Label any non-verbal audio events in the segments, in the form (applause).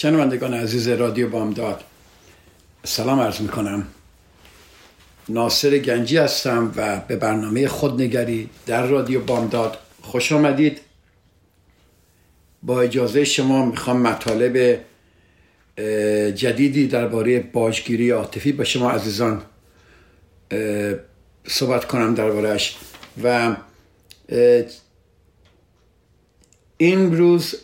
شنوندگان عزیز رادیو بامداد سلام عرض می‌کنم. ناصر گنجی هستم و به برنامه خودنگری در رادیو بامداد خوش آمدید. با اجازه شما می‌خوام مطالب جدیدی درباره باجگیری عاطفی با شما عزیزان صحبت کنم دربارهش و این روز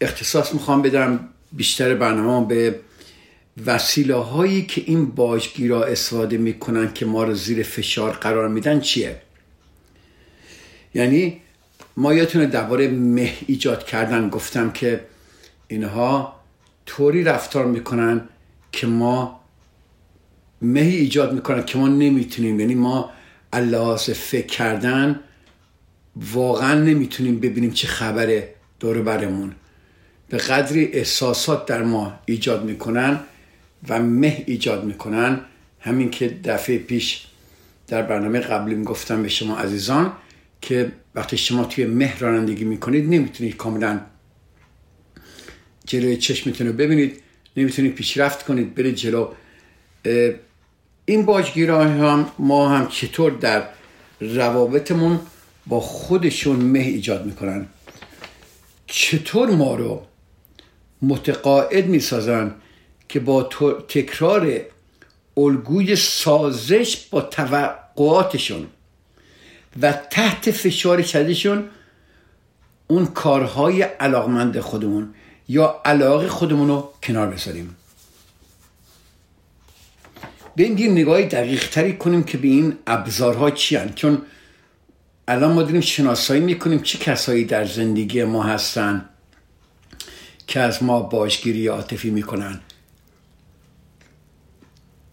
اختصاص می‌خوام بدم بیشتر برنامه به وسیله هایی که این باجگیرا استفاده می‌کنن که ما رو زیر فشار قرار میدن چیه؟ یعنی ما یادتونه درباره مه ایجاد کردن گفتم که اینها طوری رفتار می‌کنن که ما مه ایجاد می‌کنن که ما نمی‌تونیم. یعنی ما اللحاظ فکر کردن واقعا نمی‌تونیم ببینیم چه خبره دور برمون. به قدری احساسات در ما ایجاد می‌کنن و مه ایجاد می‌کنن. همین که دفعه پیش در برنامه قبلی می‌گفتم به شما عزیزان که وقتی شما توی مه رانندگی می‌کنید نمی‌تونید کاملا جلوی چشمتون رو ببینید نمی‌تونید پیشرفت کنید برید جلو. این باجگیران هم ما هم چطور در روابطمون با خودشون مه ایجاد می‌کنن؟ چطور ما رو متقاعد می‌سازن که با تکرار الگوی سازش با توقعاتشون و تحت فشار شدیدشون اون کارهای علاقمند خودمون یا علاقه خودمون رو کنار بذاریم به این نگاهی دقیق تری کنیم که به این ابزارها چی هن؟ چون الان ما داریم شناسایی می‌کنیم چه کسایی در زندگی ما هستن که از ما باشگیری عاطفی می‌کنن.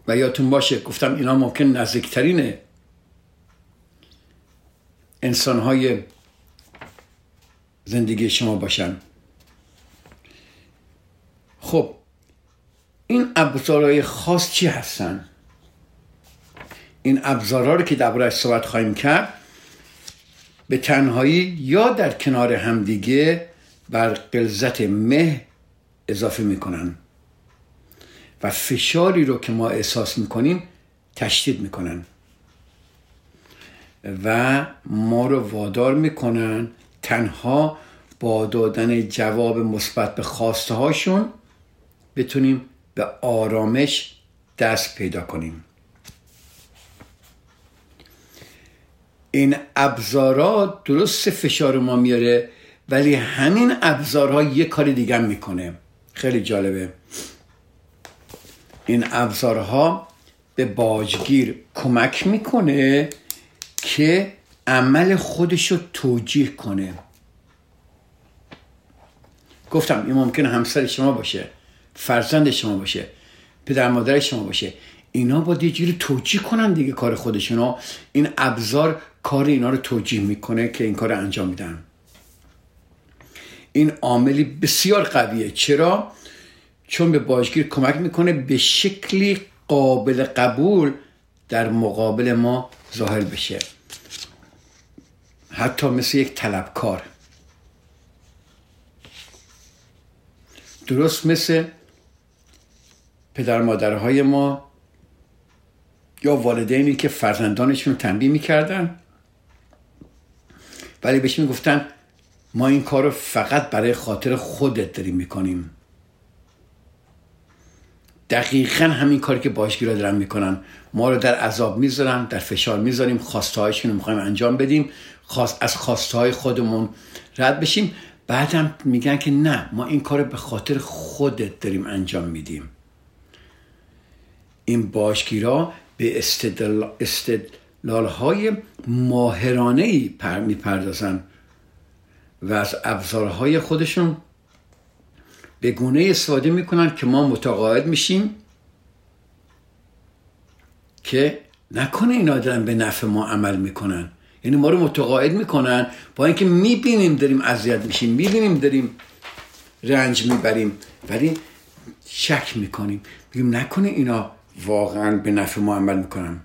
و یادتون باشه گفتم اینا ممکن نزدیکترین انسانهای زندگی شما باشن. خب این ابزارهای خاص چی هستن؟ این ابزارها رو که دربارهش صحبت خواهیم کرد به تنهایی یا در کنار همدیگه بر قلزت مه اضافه می‌کنن. و فشاری رو که ما احساس می‌کنیم تشدید می‌کنن. و ما رو وادار می‌کنن تنها با دادن جواب مثبت به خواسته هاشون بتونیم به آرامش دست پیدا کنیم. این ابزارات درست فشار ما میاره ولی همین ابزارها یه کار دیگه می‌کنه. خیلی جالبه. این ابزارها به باجگیر کمک می‌کنه که عمل خودش رو توجیه کنه. گفتم این ممکنه همسر شما باشه فرزند شما باشه پدر مادر شما باشه. اینا با جوری توجیه کنن دیگه کار خودشونو. این ابزار کار اینا رو توجیه می‌کنه که این کار انجام میدن. این عاملی بسیار قویه. چرا؟ چون به باشگیر کمک می‌کنه به شکلی قابل قبول در مقابل ما ظاهر بشه. حتی مثل یک طلبکار. درست مثل پدر مادرهای ما یا والدینی که فرزندانشون تنبیه می‌کردن. ولی بهش می‌گفتن ما این کار رو فقط برای خاطر خودت داریم می‌کنیم. دقیقا همین کاری که باشگیرا دارن می‌کنن. ما رو در عذاب می‌ذارن در فشار می‌ذاریم خواسته هایشون می‌خوایم انجام بدیم. خواست از خواسته های خودمون رد بشیم. بعدم میگن که نه ما این کار رو به خاطر خودت داریم انجام میدیم. این باشگیرا به استدلال, استدلال های ماهرانه ای پر می‌پردازن. و از ابزارهای خودشون به گونه استفاده می‌کنن که ما متقاعد میشیم که نکنه اینا دارن به نفع ما عمل می‌کنن. یعنی ما رو متقاعد می‌کنن با اینکه می‌بینیم داریم اذیت میشیم می‌بینیم داریم رنج می‌بریم ولی شک می‌کنیم. میگیم نکنه اینا واقعا به نفع ما عمل می‌کنن.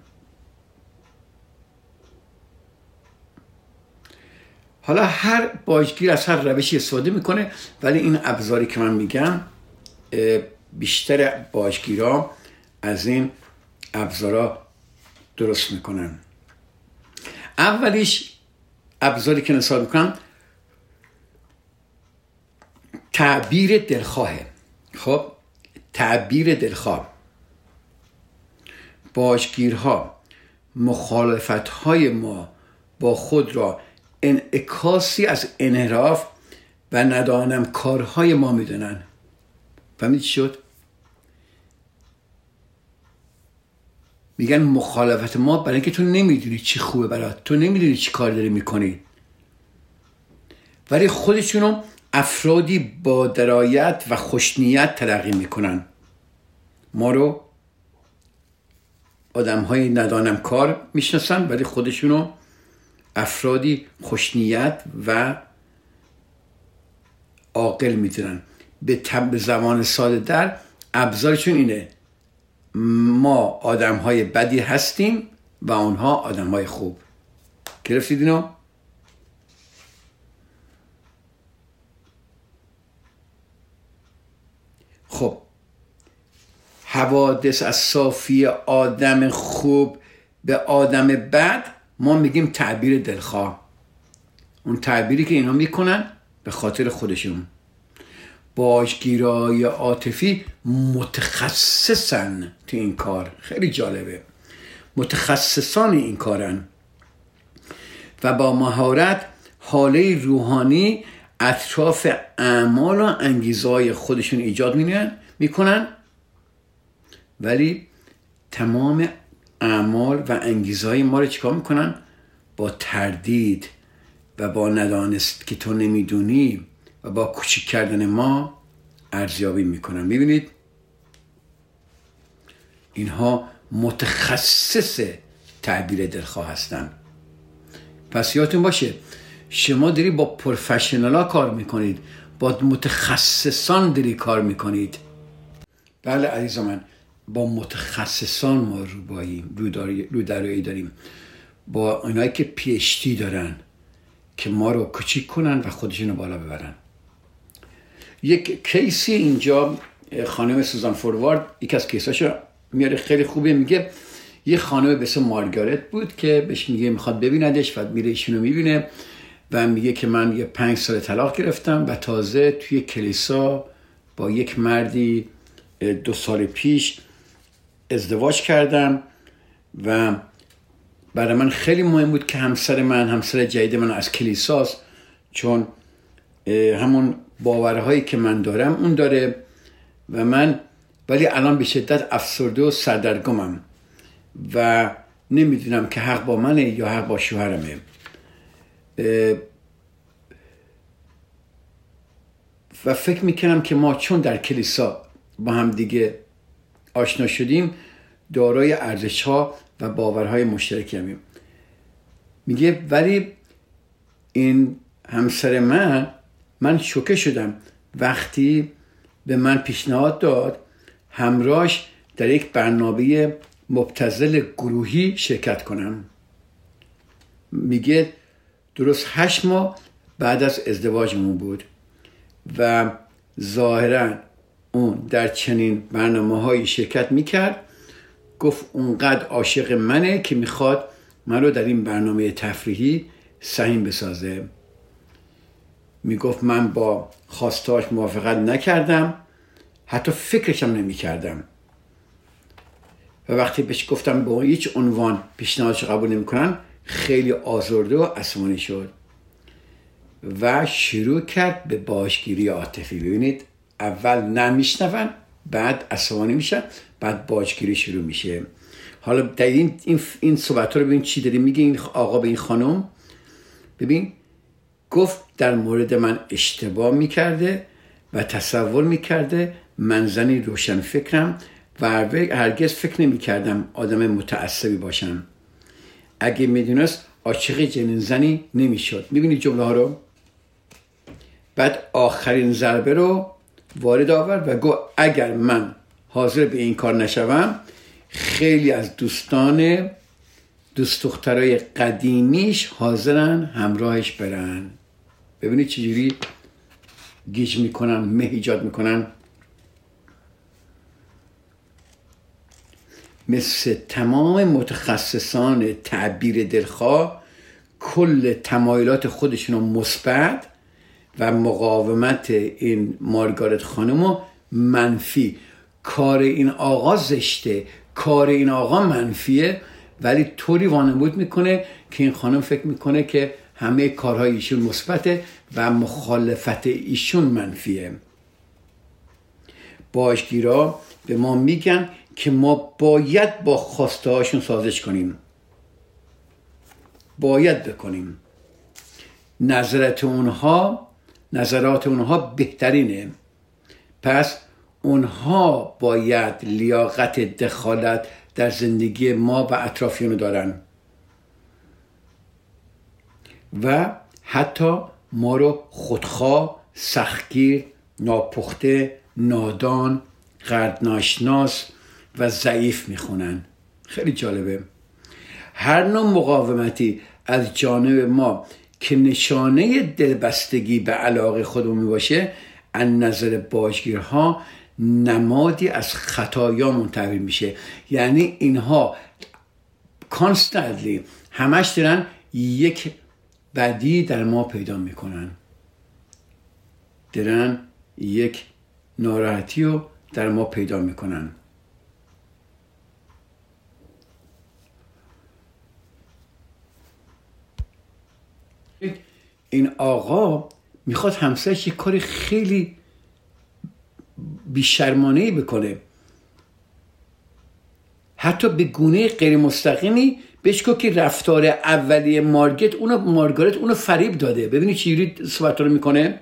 حالا هر باجگیر از هر روشی استفاده می‌کنه ولی این ابزاری که من میگم بیشتر باجگیرا از این ابزارا درست می‌کنن. اولیش ابزاری که نصاب می‌کنم تعبیر دلخواهه. خب تعبیر دلخواه. باشگیرها مخالفت های ما با خود را انعکاسی از انحراف و ندانم کارهای ما می‌دونن. فهمید شد؟ میگن مخالفت ما برای اینکه تو نمی‌دونی چی خوبه برات. تو نمی‌دونی چی کار داری می‌کنی. ولی خودشونو افرادی با درایت و خوشنیت تلقی می‌کنن. ما رو آدم های ندانم کار می‌شناسن ولی خودشونو افرادی خوشنیت و عاقل می‌دونن به زمان ساده در ابزارشون اینه. ما آدم های بدی هستیم و آنها آدم های خوب. گرفتید اینو؟ خب. حوادث از صافی آدم خوب به آدم بد ما میگیم تعبیر دلخواه. اون تعبیری که اینا می‌کنن به خاطر خودشون. باشگیرای عاطفی متخصصن تو این کار. خیلی جالبه. متخصصان این کارن. و با مهارت حاله روحانی اطراف اعمال و انگیزهای خودشون ایجاد می‌کنن. ولی تمام اعمال و انگیزهای ما رو چیکار می‌کنن؟ با تردید و با ندانست که تو نمی‌دونی و با کوچیک کردن ما ارزیابی می‌کنن. می‌بینید؟ اینها متخصص تعبیر دلخواه هستن. پس یادتون باشه شما داری با پروفشنال کار می‌کنید با متخصصان داری کار می‌کنید. بله عزیز من با متخصصان ما رو دارایی داریم. با اونایی که پیشتی دارن که ما رو کوچیک کنن و خودشون رو بالا ببرن. یک کیسی اینجا خانم سوزان فوروارد یکی از کیساشو میاره خیلی خوبه میگه یه خانم به اسم مارگارت بود که بهش میگه می‌خواد ببیندش و میره ایشونو می‌بینه و میگه که من یه پنج سال طلاق گرفتم و تازه توی کلیسا با یک مردی دو سال پیش ازدواج کردم و برای من خیلی مهم بود که همسر من همسر جدید من از کلیساست چون همون باورهایی که من دارم اون داره و من ولی الان به شدت افسرده و سردرگمم و نمی‌دونم که حق با منه یا حق با شوهرمه. و فکر می‌کنم که ما چون در کلیسا با هم دیگه آشنا شدیم دارای ارزش ها و باورهای مشترکی همیم میگه ولی این همسر من من شوکه شدم. وقتی به من پیشنهاد داد همراهش در یک برنامه مبتزل گروهی شرکت کنم. میگه درست هشت ماه بعد از ازدواجمون بود و ظاهرا اون در چنین برنامه های شرکت می‌کرد گفت اونقدر عاشق منه که می‌خواد من رو در این برنامه تفریحی سهیم بسازه. می‌گفت من با خواستاش موافقت نکردم حتی فکرشم نمی‌کردم. و وقتی بهش گفتم با هیچ عنوان پیشنهادش قبول نمی‌کنن خیلی آزرده و عصبانی شد و شروع کرد به باشگیری عاطفی. ببینید اول نمیشنون بعد عصبانی میشن بعد باجگیری شروع میشه. حالا در این این, این صحبت رو ببین چی داری میگه این آقا به این خانم. ببین گفت در مورد من اشتباه می‌کرده و تصور می‌کرده من زنی روشن فکرم و هرگز فکر نمی‌کردم آدم متعصبی باشم. اگه می‌دونست عاشق جنین زنی نمی‌شد. می‌بینی جمله ها رو؟ بعد آخرین ضربه رو وارد آورد و گفت اگر من حاضر به این کار نشوم خیلی از دوستان دوست دخترای قدیمیش حاضرن همراهش برن. ببینید چجوری گیج می‌کنن مه ایجاد می‌کنن. مثل تمام متخصصان تعبیر دلخواه کل تمایلات خودشون رو مثبت و مقاومت این مارگارت خانم منفی. کار این آقا زشته کار این آقا منفیه ولی طوری وانمود می‌کنه که این خانم فکر می‌کنه که همه کارهای ایشون مثبته و مخالفت ایشون منفیه. باشگیرا به ما میگن که ما باید با خواسته هاشون سازش کنیم. باید بکنیم. نظرت اونها نظرات اونها بهترینه. پس اونها باید لیاقت دخالت در زندگی ما و اطرافیون دارن. و حتی ما رو خودخواه سختگیر ناپخته نادان قدرناشناس و ضعیف می‌خونن. خیلی جالبه. هر نوع مقاومتی از جانب ما که نشانه دلبستگی به علاقه خودمون باشه از نظر باجگیرها نمادی از خطایا تعبیر میشه. یعنی اینها کانستنتلی همش دارن یک بدی در ما پیدا می‌کنن. دارن یک ناراحتی رو در ما پیدا می‌کنن. این آقا می‌خواد همسرش یک کاری خیلی بیشرمانه بکنه. حتی به گونه غیر مستقیمی بهش که رفتار اولیه مارگت اونو مارگارت اونو فریب داده. ببینید چجوری صحبت رو می‌کنه.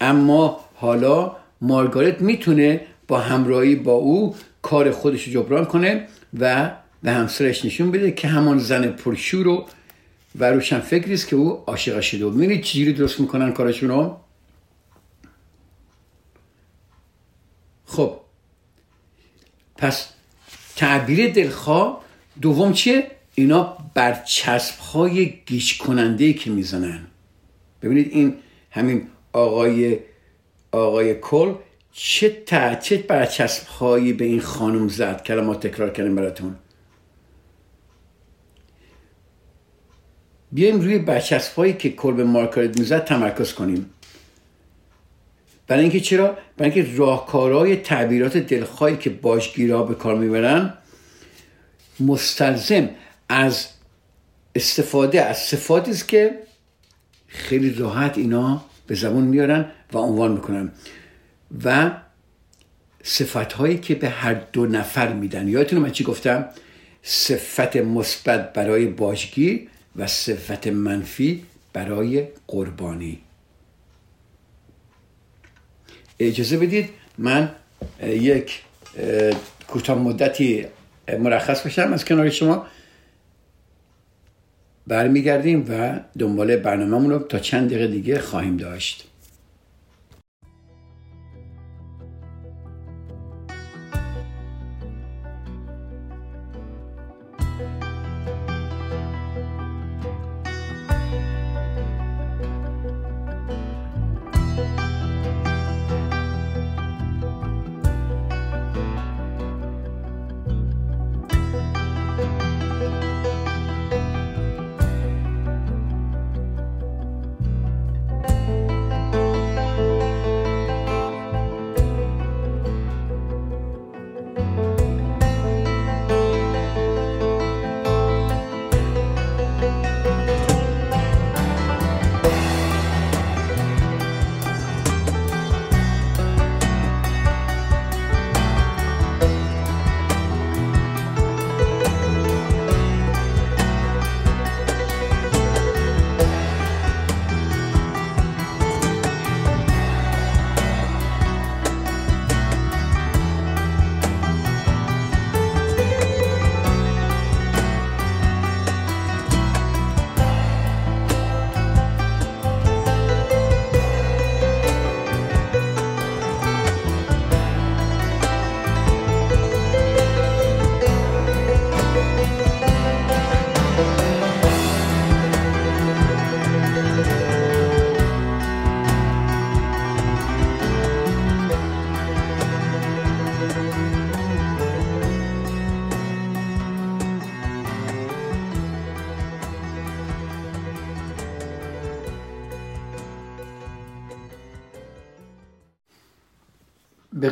اما حالا مارگارت می‌تونه با همراهی با او کار خودش رو جبران کنه و به همسرش نشون بده که همان زن پرشور و و روشن فکری است که او عاشق شده و می‌بینید چجوری درست می‌کنن کارشون رو خب. پس تعبیر دلخواه دوم چیه؟ اینا برچسب های گیش کننده که می‌زنن. ببینید این همین آقای آقای کل چه تا چه برچسب هایی به این خانم زد. کلمات تکرار کردیم براتون. بیایم روی برچسب هایی که کلب مارکارت می‌زد تمرکز کنیم. برای اینکه چرا؟ برای اینکه راهکارهای تعبیرات دلخواهی که باشگیرها به کار می‌برن مستلزم از استفاده از صفاتی است که خیلی راحت اینا به زبون میارن و عنوان می‌کنن. و صفت هایی که به هر دو نفر میدن. یادتون من چی گفتم؟ صفت مثبت برای باشگیر و صفت منفی برای قربانی. اجازه بدید من یک کوتاه مدتی مرخص بشم از کنار شما. برمیگردیم و دنبال برنامهمون رو تا چند دقیقه دیگه خواهیم داشت.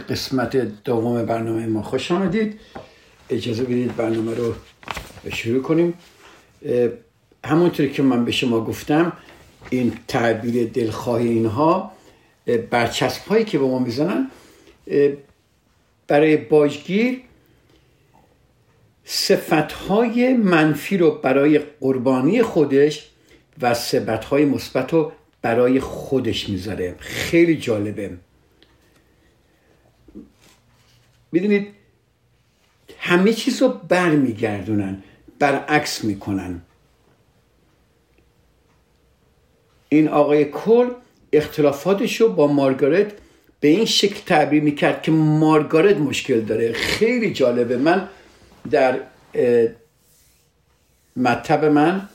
قسمت دوم برنامه ما خوش آمدید. اجازه بدید برنامه رو شروع کنیم. همونطوری که من به شما گفتم این تعبیر دلخواه اینها برچسب هایی که به ما می‌زنن برای باجگیر صفت های منفی رو برای قربانی خودش و صفت های مثبت رو برای خودش می‌ذاره. خیلی جالبه. می‌دونید همه چیز رو برمیگردونن برعکس می‌کنن. این آقای کل اختلافاتش رو با مارگارت به این شکل تعبیر می‌کرد که مارگارت مشکل داره. خیلی جالبه. من در مطب من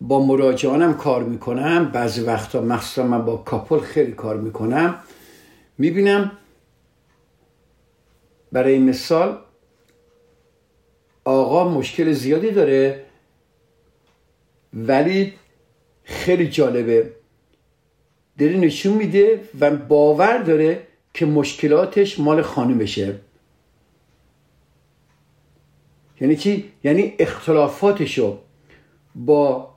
با مراجعانم کار می‌کنم. بعضی وقتا مخصوصا من با کاپل خیلی کار می‌کنم. می‌بینم برای مثال آقا مشکل زیادی داره ولی خیلی جالبه. داره نشون میده و باور داره که مشکلاتش مال خانمشه. یعنی چی؟ یعنی اختلافاتشو با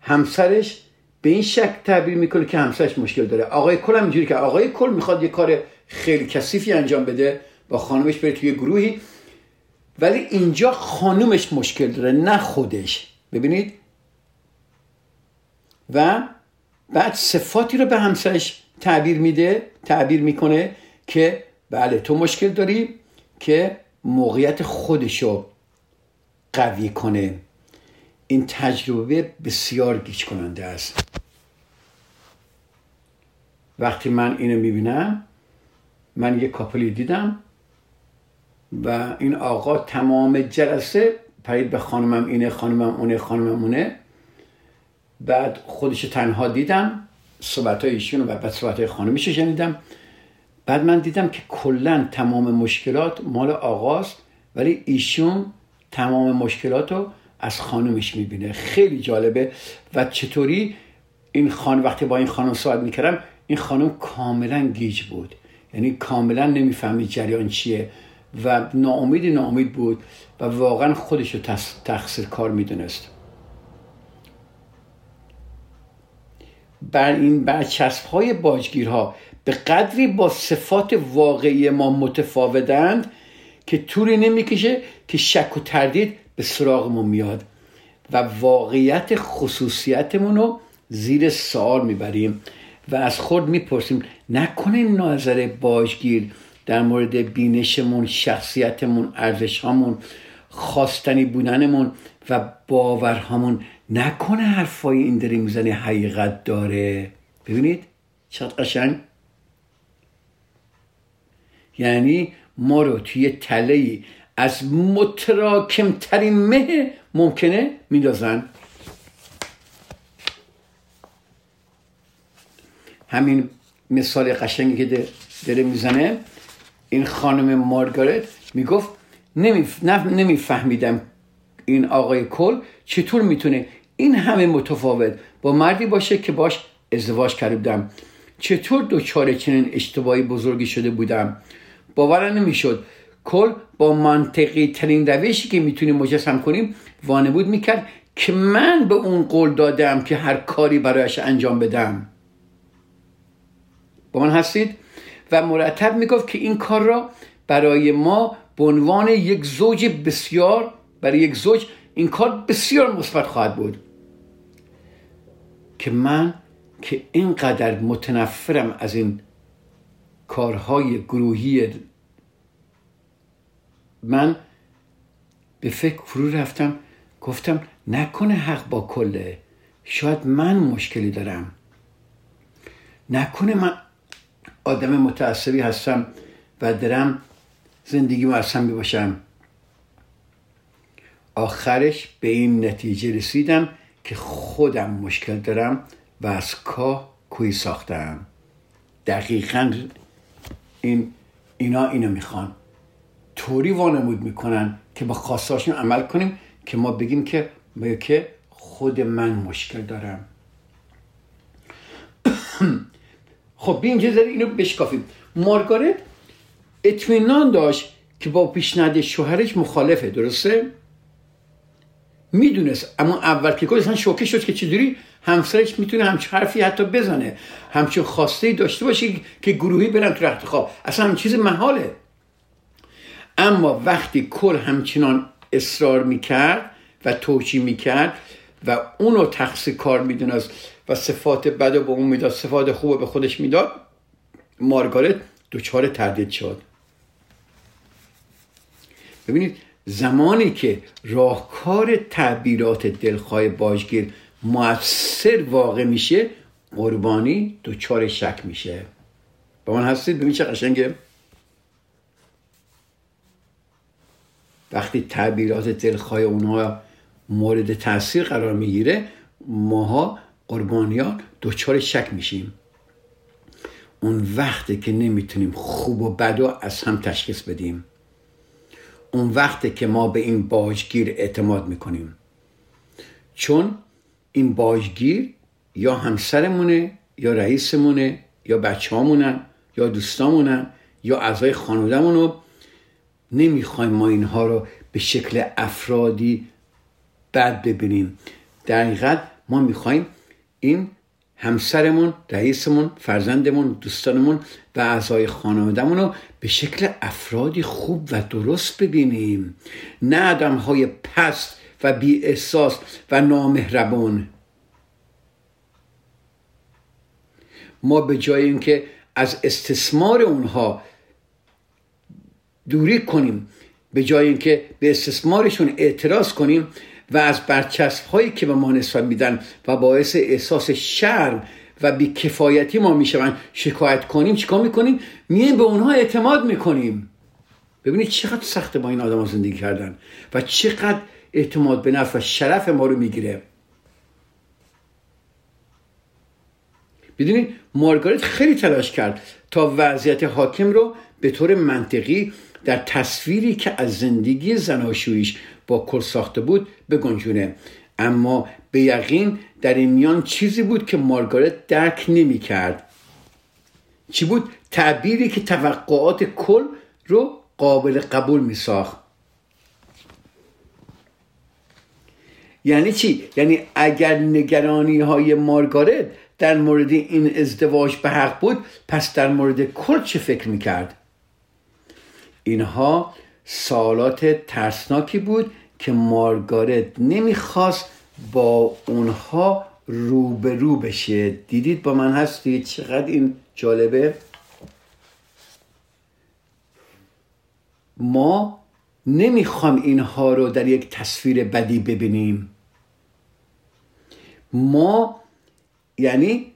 همسرش به این شک تعبیر می‌کنه که همسرش مشکل داره. آقای کل هم اینجوری که آقای کل می‌خواد یه کار خیلی کثیفی انجام بده. با خانمش بره توی گروهی. ولی اینجا خانومش مشکل داره نه خودش. ببینید؟ و بعد صفاتی رو به همسرش تعبیر میده تعبیر می‌کنه که بله تو مشکل داری که موقعیت خودشو قوی کنه. این تجربه بسیار گیج کننده است. وقتی من اینو می‌بینم من یه کاپلی دیدم و این آقا تمام جلسه پرید به خانمم اینه خانمم اونه خانمم اونه. بعد خودش تنها دیدم صحبت ایشون و بعد صحبت های خانمیش شنیدم. بعد من دیدم که کلا تمام مشکلات مال آقاست ولی ایشون تمام مشکلات رو از خانمش می‌بینه. خیلی جالبه. و چطوری این خان وقتی با این خانم صحبت می‌کردم این خانم کاملا گیج بود. یعنی کاملا نمی‌فهمید جریان چیه. و ناامید ناامید بود و واقعا خودش رو تقصیر کار می‌دونست. بر این برچسب های باجگیرها به قدری با صفات واقعی ما متفاوتند که طوری نمی‌کشه که شک و تردید به سراغمون میاد و واقعیت خصوصیتمون رو زیر سوال می‌بریم و از خود می‌پرسیم نکنه نظر باجگیر در مورد بینشمون شخصیتمون ارزشهامون خواستنی بودنمون و باورهامون نکنه حرفای این داری می‌زنه حقیقت داره. ببینید چقدر قشنگ. یعنی ما رو توی تله از متراکمترین مه ممکنه میدازن همین مثال قشنگی که داره می‌زنه. این خانم مارگارت می‌گفت نمیفهمیدم این آقای کل چطور می‌تونه این همه متفاوت با مردی باشه که باش ازدواج کرده بودم. چطور دوچار چنین اشتباهی بزرگی شده بودم؟ باورم نمی‌شد. کل با منطقی ترین روشی که می‌تونیم مجسم کنیم وانمود می‌کرد که من به اون قول دادم که هر کاری برایش انجام بدم. با من هستید؟ و مرتب می‌گفت که این کار را برای ما به عنوان یک زوج بسیار برای یک زوج این کار بسیار مثبت خواهد بود. که من که اینقدر متنفرم از این کارهای گروهی من به فکر فرو رفتم گفتم نکنه حق با کله شاید من مشکلی دارم. نکنه من آدم متعصبی هستم و درم زندگی مرسم باشم آخرش به این نتیجه رسیدم که خودم مشکل دارم و از کاه کوی ساختم. دقیقا این اینا اینو می‌خوان. طوری وانمود می‌کنن که با خواستاشون عمل کنیم که ما بگیم که که خود من مشکل دارم. (clears throat) (clears throat) (clears throat) خب یه ذره اینو بشکافیم. مارگارت اطمینان داشت که با پیشنهاد شوهرش مخالفه درسته؟ می‌دونست اما اول که اصلا شوکه شد که چجوری همسرش می‌تونه همچه حرفی حتی بزنه. همچون خواسته داشته باشه که گروهی برن تو رخت خواب. اصلا هم چیز محاله. اما وقتی کل همچنان اصرار می‌کرد و توجیه می‌کرد و اونو تقصیر کار می‌دونست صفات بد به اون می‌داد صفات خوب به خودش می‌داد مارگارت دچار تردید شد. ببینید زمانی که راهکار تعبیرات دلخواه باجگیر موثر واقع میشه قربانی دچار شک میشه. با من هستید؟ ببین چه قشنگه. وقتی تعبیرات دلخواه اونها مورد تاثیر قرار می‌گیره ماها قربانیان دچار شک میشیم. اون وقتی که نمی‌تونیم خوب و بد و از هم تشخیص بدیم. اون وقتی که ما به این باجگیر اعتماد می‌کنیم. چون این باجگیر یا همسرمونه یا رئیسمونه یا بچه همونن یا دوستامونن یا اعضای خانوادهمون نمی‌خوایم ما اینها رو به شکل افرادی بد ببینیم. در حقیقت ما می‌خوایم این همسرمون رئیسمون فرزندمون دوستانمون و اعضای خانوادهمون رو به شکل افرادی خوب و درست ببینیم. نه آدم های پست و بی احساس و نامهربان ما به جای اینکه از استثمار اونها دوری کنیم به جای اینکه به استثمارشون اعتراض کنیم و از برچسب هایی که به ما نسبت میدن و باعث احساس شرم و بیکفایتی ما می‌شوند شکایت کنیم چیکار می‌کنیم؟ میایم به اونها اعتماد می‌کنیم. ببینید چقدر سخته با این آدم زندگی کردن و چقدر اعتماد به نفس و شرف ما رو می‌گیره. بدونید مارگارت خیلی تلاش کرد تا وضعیت حاکم رو به طور منطقی در تصویری که از زندگی زناشویش با کل ساخته بود بگنجونه اما به یقین در این میان چیزی بود که مارگارت درک نمی کرد چی بود؟ تعبیری که توقعات کل رو قابل قبول می ساخت یعنی چی؟ یعنی اگر نگرانی های مارگارت در مورد این ازدواج به حق بود پس در مورد کل چه فکر می کرد؟ اینها سالات ترسناکی بود که مارگارت نمی‌خواست با اونها روبرو بشه. دیدید با من هستید چقدر این جالبه. ما نمی‌خوام اینها رو در یک تصویر بدی ببینیم. ما یعنی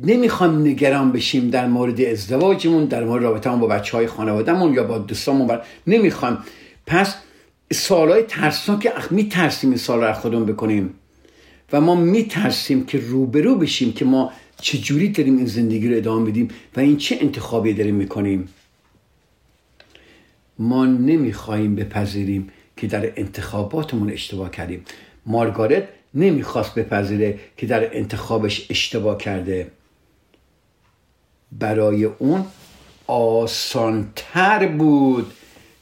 نمی‌خوام نگران بشیم در مورد ازدواجمون در مورد رابطمون با بچه های خانوادهمون یا با دوستامون. نمی‌خوام. پس سالهای ترسناک میترسیم این سال رو خودمون بکنیم. و ما میترسیم که روبرو بشیم که ما چجوری داریم این زندگی رو ادامه بدیم و این چه انتخابی داریم می‌کنیم. ما نمی‌خواهیم بپذیریم که در انتخاباتمون اشتباه کردیم. مارگارت نمی‌خواست بپذیره که در انتخابش اشتباه کرده. برای اون آسانتر بود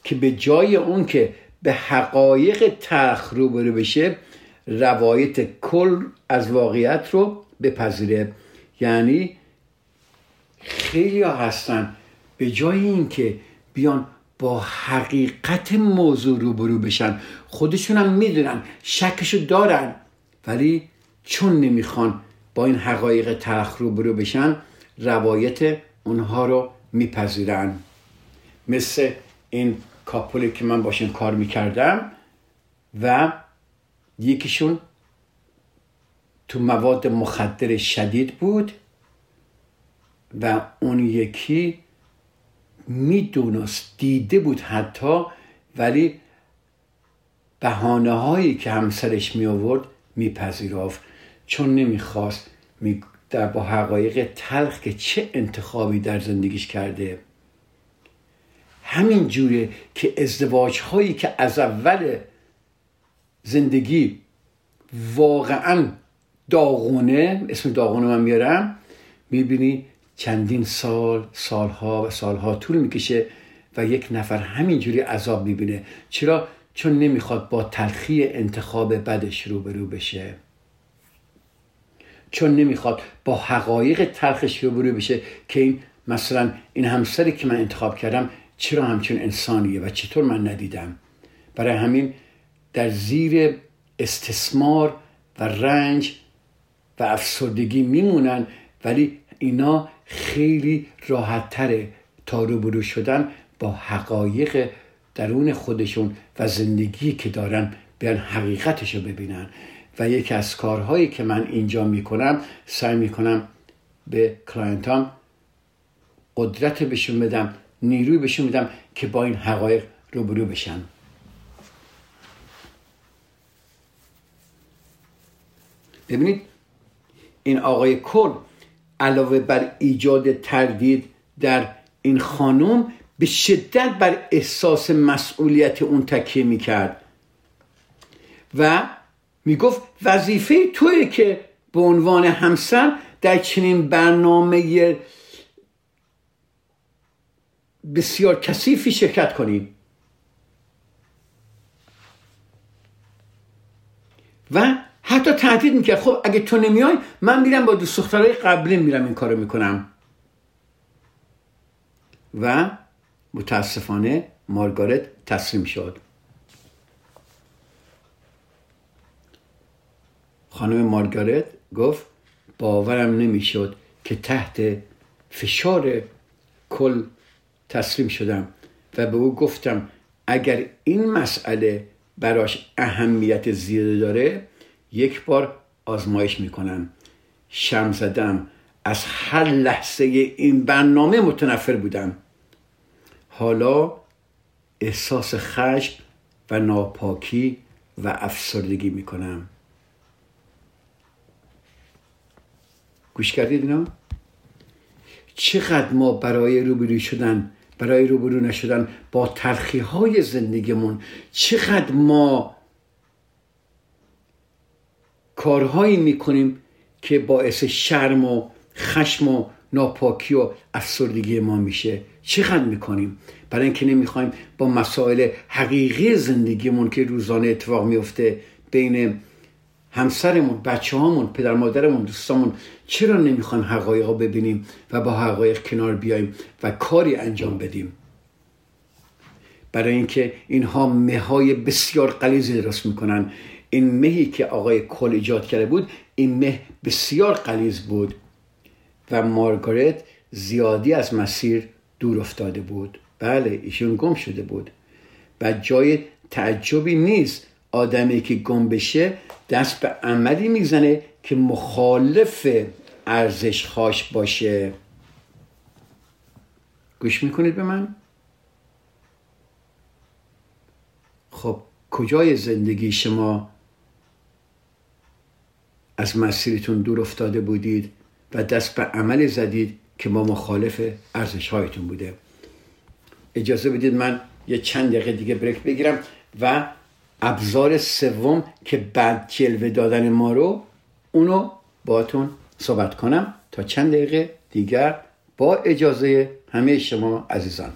که به جای اون که به حقایق تلخ روبرو بشه روایت کل از واقعیت رو بپذیره. یعنی خیلی هستن به جای اینکه بیان با حقیقت موضوع روبرو بشن. خودشون هم می‌دونن شکشو دارن. ولی چون نمی‌خوان با این حقایق تلخ روبرو بشن روایت اونها رو میپذیرن. مثل این کاپولی که من باشون کار می‌کردم و یکیشون تو مواد مخدر شدید بود و اون یکی می‌دونست دیده بود حتی ولی بهانه هایی که همسرش می آورد میپذیرفت. چون نمی‌خواست در با حقایق تلخ که چه انتخابی در زندگیش کرده. همین جوره که ازدواج هایی که از اول زندگی واقعا داغونه اسم داغونه من میارم می‌بینی چندین سال سالها و سالها طول می‌کشه و یک نفر همینجوری عذاب می‌بینه. چرا؟ چون نمی‌خواد با تلخی انتخاب بدش روبرو بشه. چون نمی‌خواد با حقایق تلخش روبرو بشه که این مثلا این همسری که من انتخاب کردم چرا همچون انسانیه و چطور من ندیدم؟ برای همین در زیر استثمار و رنج و افسردگی میمونن ولی اینا خیلی راحت تره تا روبرو شدن با حقایق درون خودشون و زندگی که دارن بیان حقیقتش رو ببینن. و یکی از کارهایی که من اینجا می‌کنم سعی می‌کنم به کلاینتام قدرت بهشون بدم نیروی بهشون بدم که با این حقایق روبرو بشن. ببینید این آقای کل علاوه بر ایجاد تردید در این خانم به شدت بر احساس مسئولیت اون تکیه می‌کرد. و می‌گفت وظیفه توی که به عنوان همسر در چنین برنامه بسیار کثیفی شرکت کنید و حتی تهدید می‌کرد. خب اگه تو نمیای من میرم با دوست دخترای قبلی میرم این کارو می‌کنم. و متاسفانه مارگارت تسلیم شد. خانم مارگارت گفت باورم نمی‌شد که تحت فشار کل تسلیم شدم و به او گفتم اگر این مسئله براش اهمیت زیاده داره یک بار آزمایش می‌کنم. شم زدم. از هر لحظه این برنامه متنفر بودم. حالا احساس خشم و ناپاکی و افسردگی می‌کنم. گوش کردید اینا؟ چقدر ما برای روبرو شدن برای روبرو نشدن با تلخی های زندگیمون چقدر ما کارهایی می‌کنیم که باعث شرم و خشم و ناپاکی و افسردگی ما میشه چقدر می‌کنیم برای اینکه نمی‌خوایم با مسائل حقیقی زندگیمون که روزانه اتفاق میفته بین همسرمون بچه هامون پدر مادرمون دوستامون چرا نمی‌خوایم حقایق رو ببینیم و با حقایق کنار بیایم و کاری انجام بدیم؟ برای اینکه اینها مههای بسیار قلیزی درست می‌کنن. این مهی که آقای کل ایجاد کرده بود این مه بسیار قلیز بود و مارگارت زیادی از مسیر دور افتاده بود. بله ایشون گم شده بود و جای تعجبی نیست آدمی که گم بشه دست به عملی می‌زنه که مخالف ارزش خاش باشه. گوش می‌کنید به من؟ خب کجای زندگی شما؟ از مسیرتون دور افتاده بودید و دست به عمل زدید که ما مخالف ارزش هایتون بوده. اجازه بدید من یه چند دقیقه دیگه بریک بگیرم و ابزار سوم که بعد جلوه دادن ما رو اونو باتون صحبت کنم تا چند دقیقه دیگر با اجازه همه شما عزیزان.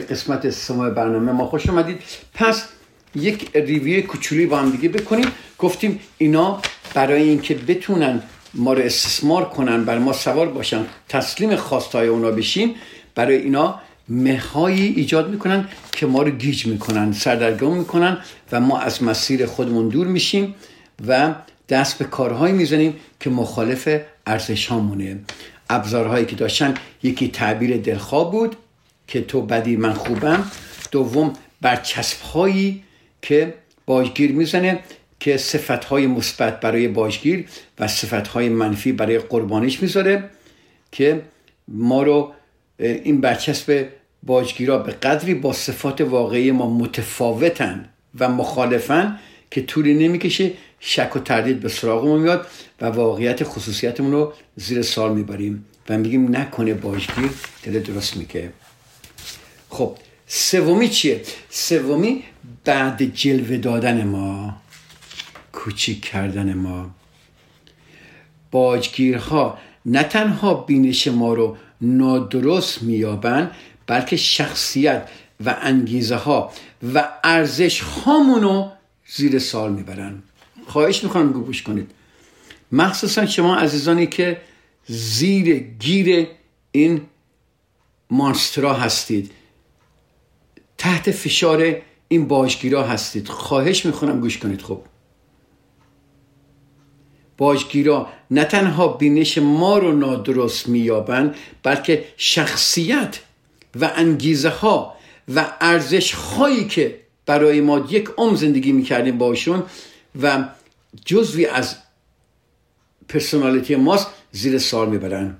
قسمت سوم برنامه ما خوش آمدید. پس یک ریویو کوچولی با هم دیگه بکنیم. گفتیم اینا برای اینکه بتونن ما رو استثمار کنن بر ما سوار باشن تسلیم خواستای اونا بشیم برای اینا مههایی ایجاد می‌کنن که ما رو گیج می‌کنن سردرگم می‌کنن و ما از مسیر خودمون دور میشیم و دست به کارهایی می‌زنیم که مخالف ارزش هامونه ابزارهایی که داشتن یکی تعبیر دلخواه بود که تو بدی من خوبم. دوم برچسب هایی که باجگیر می‌زنه که صفت های مثبت برای باجگیر و صفت های منفی برای قربانیش می‌ذاره که ما رو این برچسب باجگیرا به قدری با صفات واقعی ما متفاوتن و مخالفن که طولی نمی‌کشه شک و تردید به سراغمون میاد و واقعیت خصوصیتمون رو زیر سال می‌بریم و میگیم نکنه باجگیر دل درست میگه خب سومی چیه؟ سومی بعد جلوه دادن ما کوچیک کردن ما. باجگیرها نه تنها بینش ما رو نادرست میابن بلکه شخصیت و انگیزه ها و ارزش هامونو زیر سال می‌برن. خواهش می‌کنم گوش کنید. مخصوصا شما عزیزانی که زیر گیر این مانسترا هستید. تحت فشار این باجگیرا هستید. خواهش می‌کنم گوش کنید. خب. باجگیرا نه تنها بینش ما رو نادرست میابند بلکه شخصیت و انگیزه ها و ارزش هایی که برای ما یک عمر زندگی می‌کردیم باشون و جزوی از پرسونالیتی ماست زیر سال می‌برن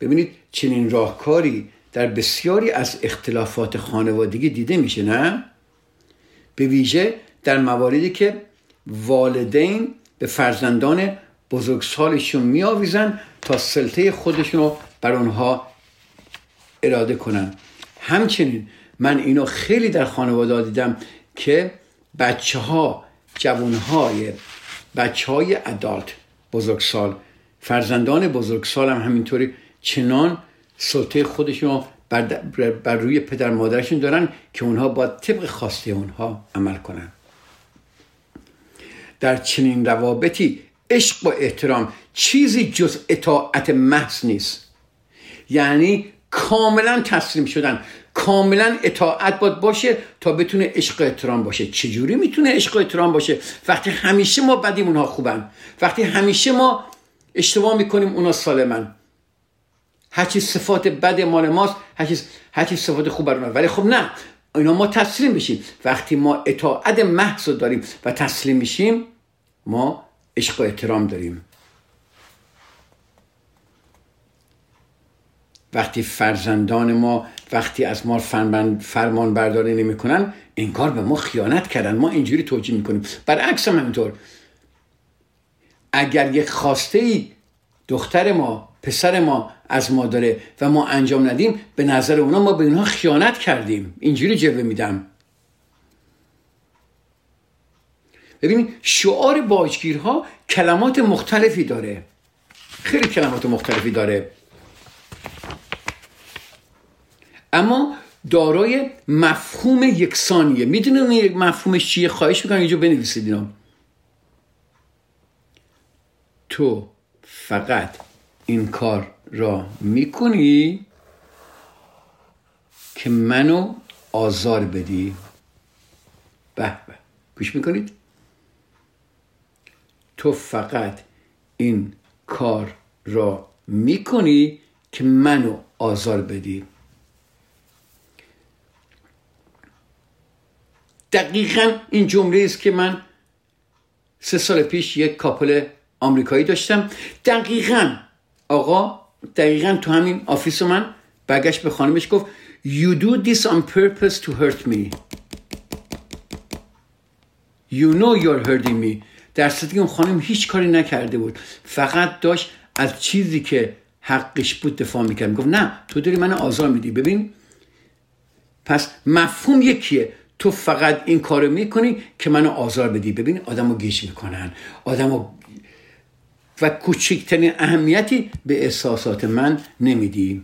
ببینید چنین راهکاری در بسیاری از اختلافات خانوادگی دیده میشه نه؟ به ویژه در مواردی که والدین به فرزندان بزرگسالشون میآویزن تا سلطه خودشون رو بر آنها اراده کنن. همچنین من اینو خیلی در خانواده دیدم که بچه ها جوان های بچه های ادالت بزرگسال فرزندان بزرگسال هم همینطوری چنان سلطه خودشون بر, بر روی پدر مادرشون دارن که اونها باید طبق خواسته اونها عمل کنن. در چنین روابطی عشق و احترام چیزی جز اطاعت محض نیست. یعنی کاملا تسلیم شدن کاملا اطاعت باید باشه تا بتونه عشق و احترام باشه. چجوری می‌تونه عشق و احترام باشه؟ وقتی همیشه ما بدیم اونها خوبن. وقتی همیشه ما اشتباه می‌کنیم اونا سالمن. هرچی صفات بد مال ماست هرچی, صفات خوب بر ولی خب نه اینا ما تسلیم بشیم وقتی ما اطاعت محض داریم و تسلیم میشیم ما عشق و احترام داریم. وقتی فرزندان ما وقتی از ما فرمان برداری نمی‌کنن کار به ما خیانت کردن. ما اینجوری توجیه می‌کنیم. برعکس هم همینطور. اگر یک خواسته ای دختر ما پسر ما از ما داره و ما انجام ندیم به نظر اونا ما به اینها خیانت کردیم. اینجوری جوه میدم. ببینید شعار باجگیرها کلمات مختلفی داره. خیلی کلمات مختلفی داره. اما دارای مفهوم یکسانیه. می‌دونید مفهومش چیه؟ خواهش می‌کنم اینجا بنویسید اینا تو فقط این کار را می‌کنی که منو آزار بدی؟ به به. گوش می‌کنید؟ تو فقط این کار را می‌کنی که منو آزار بدی. دقیقا این جمله است که من سه سال پیش یک couple آمریکایی داشتم. دقیقا آقا دقیقا تو همین office من برگشت به خانمش گفت You do this on purpose to hurt me. You know you're hurting me. در صورتی اون خانم هیچ کاری نکرده بود. فقط داشت از چیزی که حقش بود دفاع می‌کرد. گفت نه تو داری من آزار میدی. ببین پس مفهوم یکیه. تو فقط این کارو می‌کنی که منو آزار بدی. ببین آدمو گیج می‌کنن. آدمو و کوچکترین اهمیتی به احساسات من نمیدی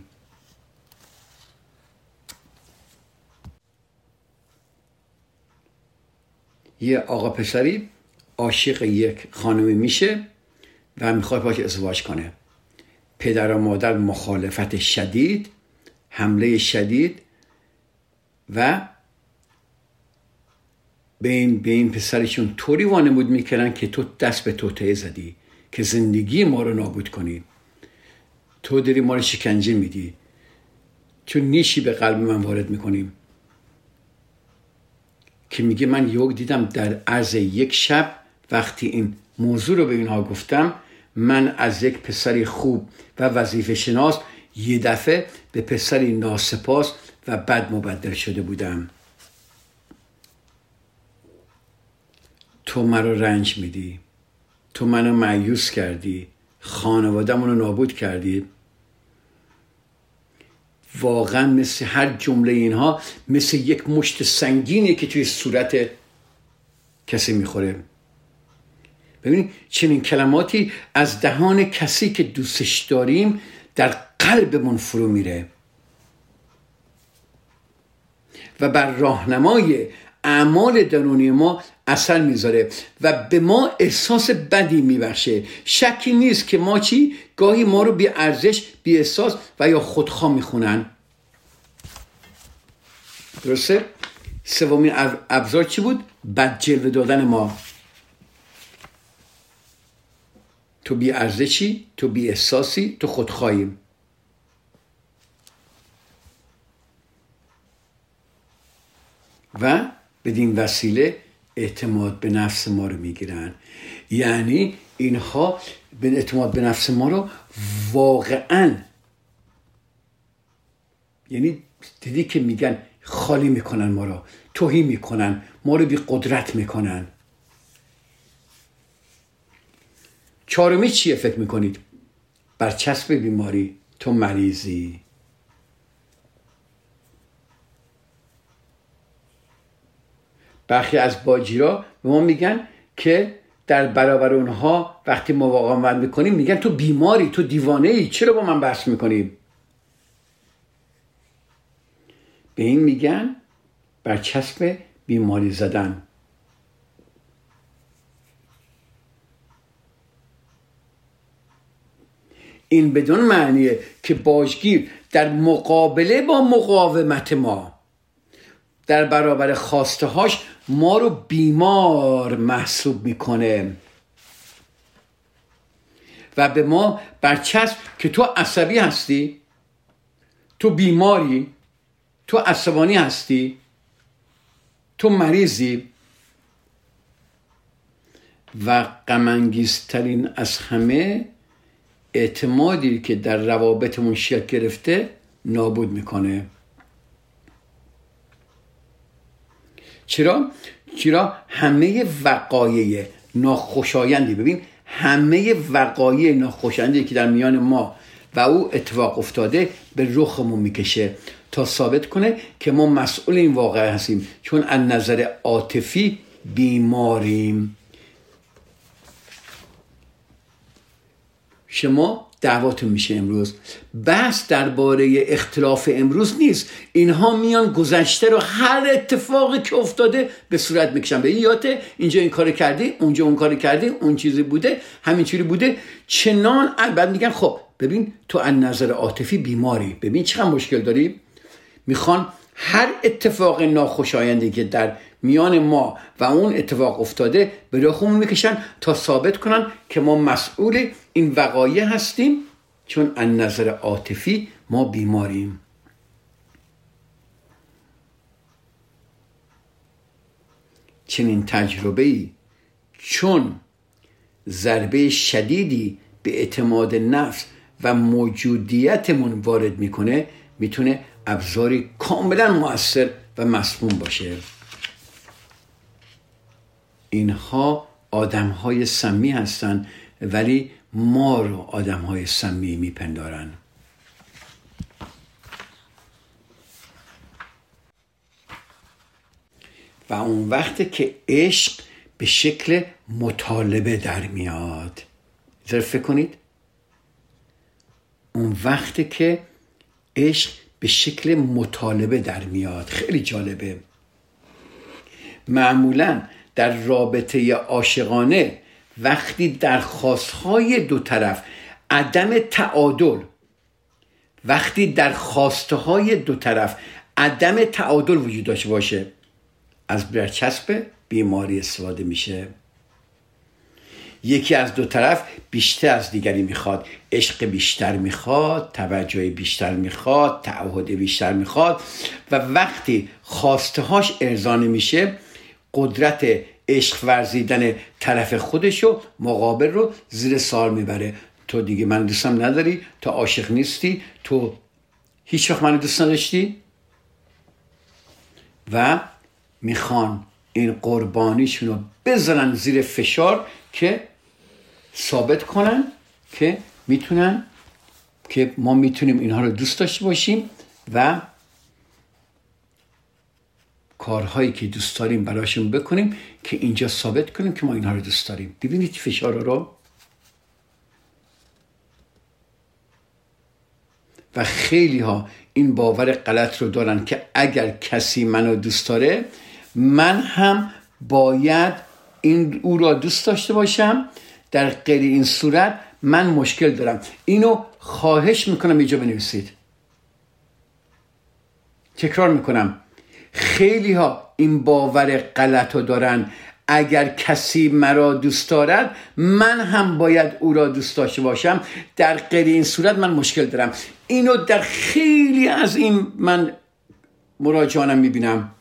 یه آقا پسری عاشق یک خانمی میشه و می‌خواد باش ازدواج کنه. پدر و مادر مخالفت شدید حمله شدید و به این, به این پسرشون طوری وانمود می‌کردن که تو دست به توته زدی. که زندگی ما رو نابود کنی. تو داری ما رو شکنجه میدی. چون نیشی به قلب من وارد می‌کنیم که میگه من یوگ دیدم در عرض یک شب وقتی این موضوع رو به اینها گفتم من از یک پسری خوب و وظیفه شناس یه دفعه به پسری ناسپاس و بد مبدل شده بودم. تو مرا رنج میدی. تو منو معیوس کردی. خانوادهمون رو نابود کردی. واقعا مثل هر جمله اینها مثل یک مشت سنگینی که توی صورت کسی می‌خوره. ببینید چنین کلماتی از دهان کسی که دوستش داریم در قلبمون فرو میره. و بر راهنمای اعمال درونی ما اثر می‌ذاره و به ما احساس بدی میبخشه. شکی نیست که ما چی؟ گاهی ما رو بی ارزش بی احساس و یا خودخواه می‌خونن. درسته؟ سومین ابزار چی بود؟ بد جلوه دادن ما. تو بی ارزشی تو بی احساسی تو خودخواهیم و بدین وسیله اعتماد به نفس ما رو می‌گیرن. یعنی اینها به اعتماد به نفس ما رو واقعا یعنی دیدی که میگن خالی می‌کنن ما رو توهی می‌کنن ما رو بی قدرت می‌کنن. چهارمی چیه فکر می‌کنید؟ برچسب بیماری تو مریضی. برخی از باجیرا به ما میگن که در برابر اونها وقتی مقاومت می‌کنیم میگن تو بیماری تو دیوانه ای چرا با من بحث می‌کنیم؟ به این میگن برچسب بیماری زدن. این بدون معنیه که باجگیر در مقابله با مقاومت ما در برابر خواسته هاش ما رو بیمار محسوب می‌کنه. و به ما برچسب که تو عصبی هستی تو بیماری تو عصبانی هستی تو مریضی. و غمانگیزترین از همه اعتمادی که در روابطمون شکل گرفته نابود می‌کنه. چرا؟ چرا همه وقایع ناخوشایندی ببین همه وقایع ناخوشایندی که در میان ما و او اتفاق افتاده به رخمون می‌کشه تا ثابت کنه که ما مسئول این واقعه هستیم چون از نظر عاطفی بیماریم شما دعواتون میشه امروز. بحث درباره اختلاف امروز نیست. اینها میان گذشته رو هر اتفاقی که افتاده به صورت می‌کشن. به یاته اینجا این کار کردی اونجا اون کار کردی اون چیزی بوده همین چیزی بوده. چنان بعد میگن خب ببین تو از نظر عاطفی بیماری. ببین چقدر مشکل داری. می‌خوان هر اتفاق ناخوشایندی که در میان ما و اون اتفاق افتاده به رخمون می‌کشن تا ثابت کنن که ما مسئول این وقایع هستیم چون از نظر عاطفی ما بیماریم. چنین تجربه ای چون ضربه شدیدی به اعتماد نفس و موجودیتمون وارد می‌کنه می‌تونه ابزاری کاملا موثر و مسموم باشه. اینها آدم های سمی هستند ولی ما رو آدم های سمی میپندارن. و اون وقت که عشق به شکل مطالبه در میاد. ذرا فکر کنید؟ اون وقت که عشق به شکل مطالبه در میاد. خیلی جالبه. معمولا در رابطه عاشقانه وقتی درخواستهای دو طرف عدم تعادل وقتی در خواسته های دو طرف عدم تعادل وجود داشته باشه از برچسب بیماری استفاده میشه. یکی از دو طرف بیشتر از دیگری می‌خواد عشق بیشتر می‌خواد توجه بیشتر می‌خواد تعهد بیشتر می‌خواد و وقتی خواسته هاش ارضا میشه قدرت عشق ورزیدن طرف خودش و مقابل رو زیر سال می‌بره. تو دیگه من دوستم نداری؟ تو عاشق نیستی؟ تو هیچ وقت منو دوست نداشتی؟ و می‌خوان این قربانیشون رو بذارن زیر فشار که ثابت کنن که می‌تونن که ما می‌تونیم اینها رو دوست داشته باشیم و کارهایی که دوست داریم براشون بکنیم که اینجا ثابت کنیم که ما اینها رو دوست داریم. ببینید فشار رو. و خیلی ها این باور غلط رو دارن که اگر کسی منو دوست داره من هم باید این او را دوست داشته باشم. در غیر این صورت من مشکل دارم. اینو خواهش می‌کنم اینجا بنویسید. تکرار می‌کنم. خیلی ها این باور غلط رو دارن. اگر کسی مرا دوست دارد من هم باید او را دوست داشته باشم. در غیر این صورت من مشکل دارم. اینو در خیلی از این من مراجعانم می‌بینم.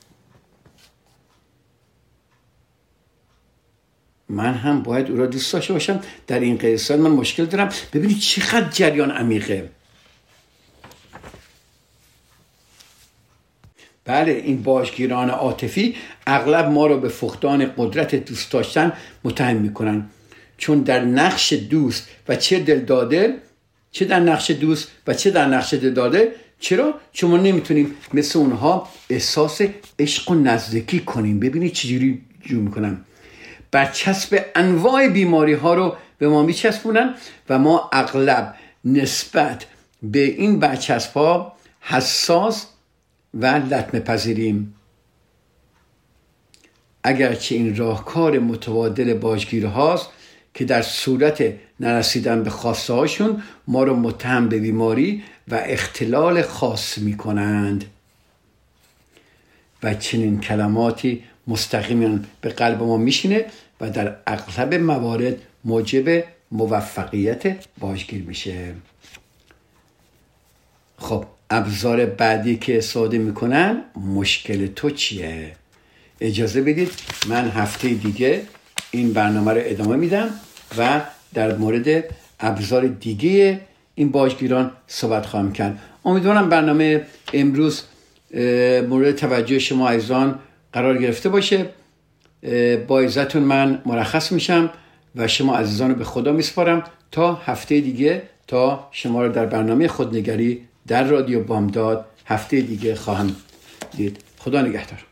من هم باید او را دوست داشته باشم. در این قصه من مشکل دارم. ببینید چقدر جریان عمیقه. بله این باشگیران عاطفی اغلب ما را به فقدان قدرت دوست داشتن متهم می‌کنن. چون در نقش دوست و چه دل داده چه در نقش دوست و چه در نقش دل داده چرا؟ چون ما نمی‌تونیم مثل اونها احساس عشق و نزدیکی کنیم. ببینید چجوری جو می‌کنم. برچسب انواع بیماری ها رو به ما میچسبونن و ما اغلب نسبت به این برچسب ها حساس و لطمه پذیریم. اگرچه این راهکار متبادل باجگیر هاست که در صورت نرسیدن به خواسته هاشون ما رو متهم به بیماری و اختلال خاص می کنند و چنین کلماتی مستقیما به قلب ما میشینه و در اغلب موارد موجب موفقیت باجگیر میشه. خب ابزار بعدی که استفاده می‌کنن مشکل تو چیه؟ اجازه بدید من هفته دیگه این برنامه رو ادامه میدم و در مورد ابزار دیگه این باجگیران صحبت خواهم کرد. امیدوارم برنامه امروز مورد توجه شما عزیزان قرار گرفته باشه. با عزتون من مرخص میشم و شما عزیزان رو به خدا میسپارم تا هفته دیگه تا شما رو در برنامه خودنگری در رادیو بامداد هفته دیگه خواهم دید. خدا نگهدار.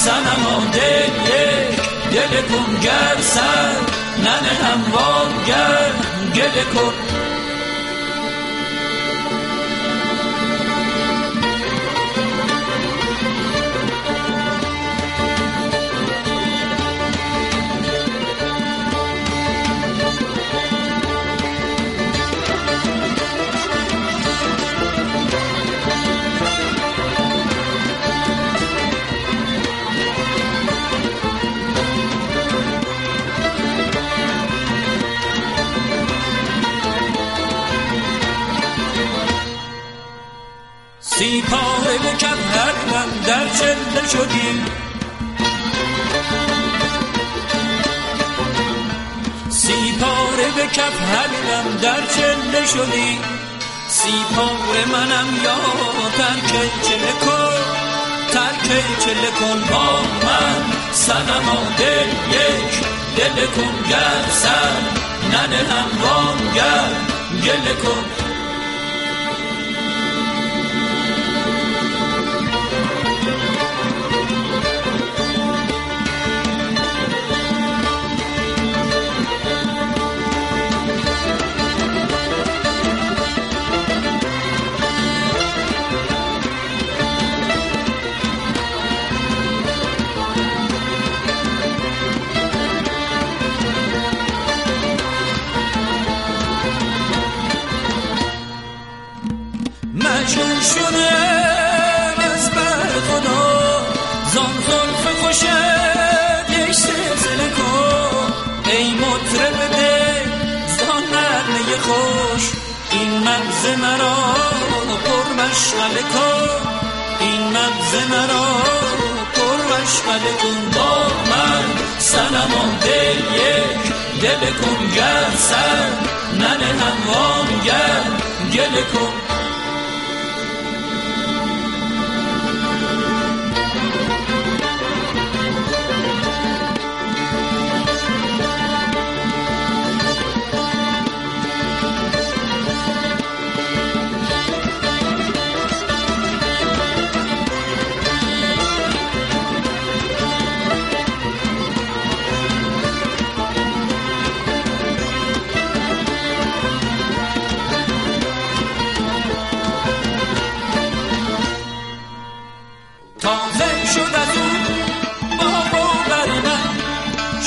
من سنما دل یک دل کن گر سر ننهم وانگر گل کن. چله شدی سی پاره به کف هرم در چله شدی. سی پاره منم یا ترک چله کن. ترک چله کن با من. سنما دل یک. دل کن گر سر. ننه هم وانگر گل کن مشغله کن این مغز مرا پر مشغله کن با من سنما دل یک دل کن گر سر ننه هم گر گل کن.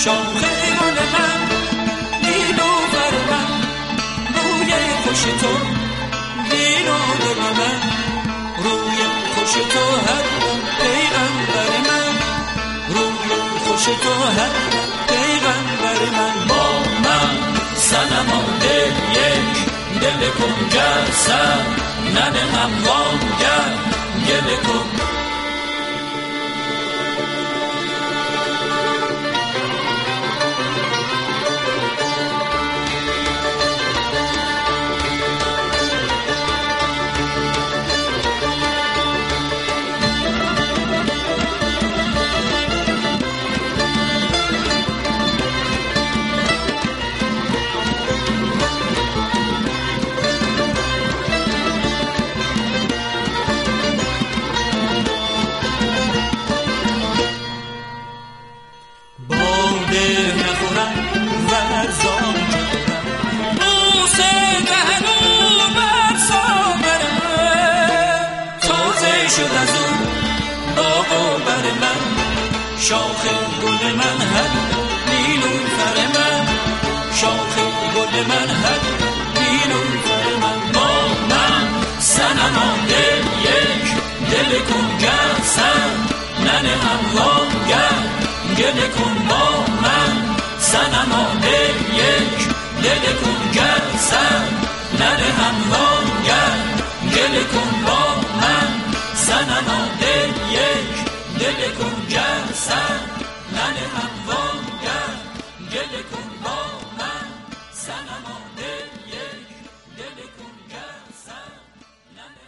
شاخ گل من نیلوفر من روی خوش تو دین و دل من روی خوش تو هر پیغمبر من روی خوش تو هر پیغمبر من. با من سنما دل یک دل کن گر سر ننه هم وانگر گل کن شاخ گل من هر نیلون فر من. شاخ گل من هر نیلون فر من. با من سنما دل یک دل کن سر. ننه هم گر گل کن با من. سنما دل یک دل کن سر. ننه هم گر گل کن با من. سنما دل یک دل کن گر سر ننه هم گر گل کن با من سنما دل یک. دل کن گر سر ننه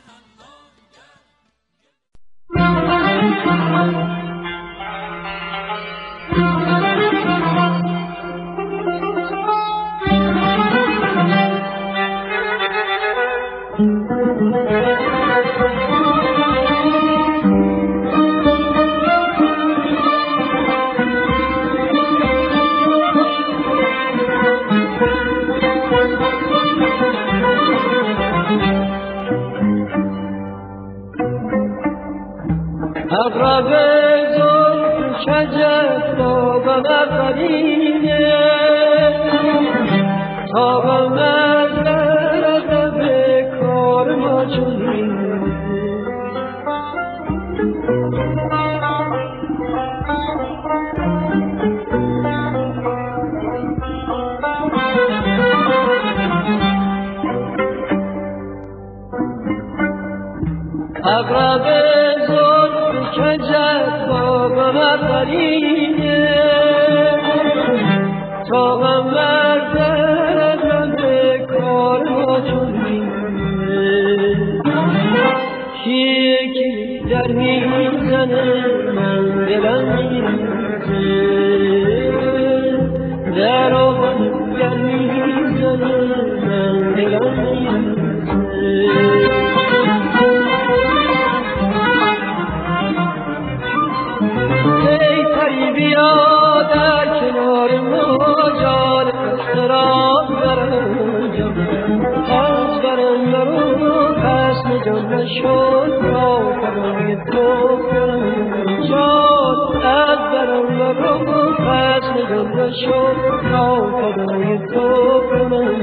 غره شد تا فدای تو به من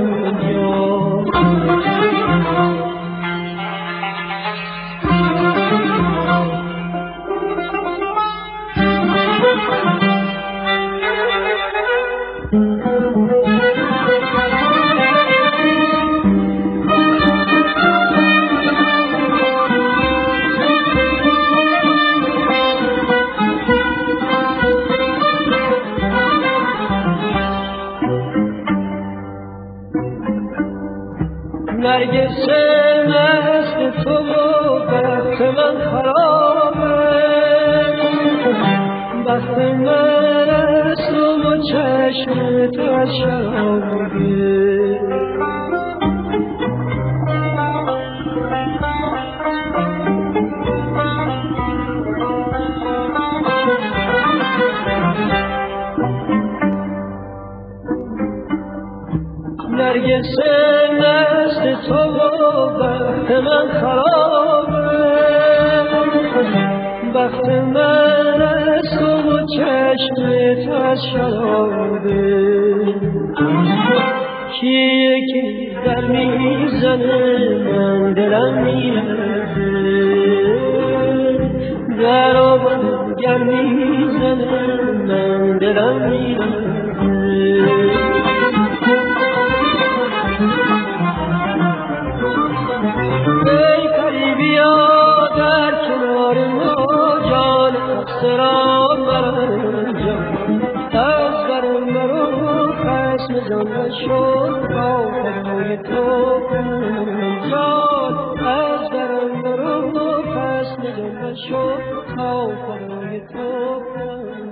说好不容易做个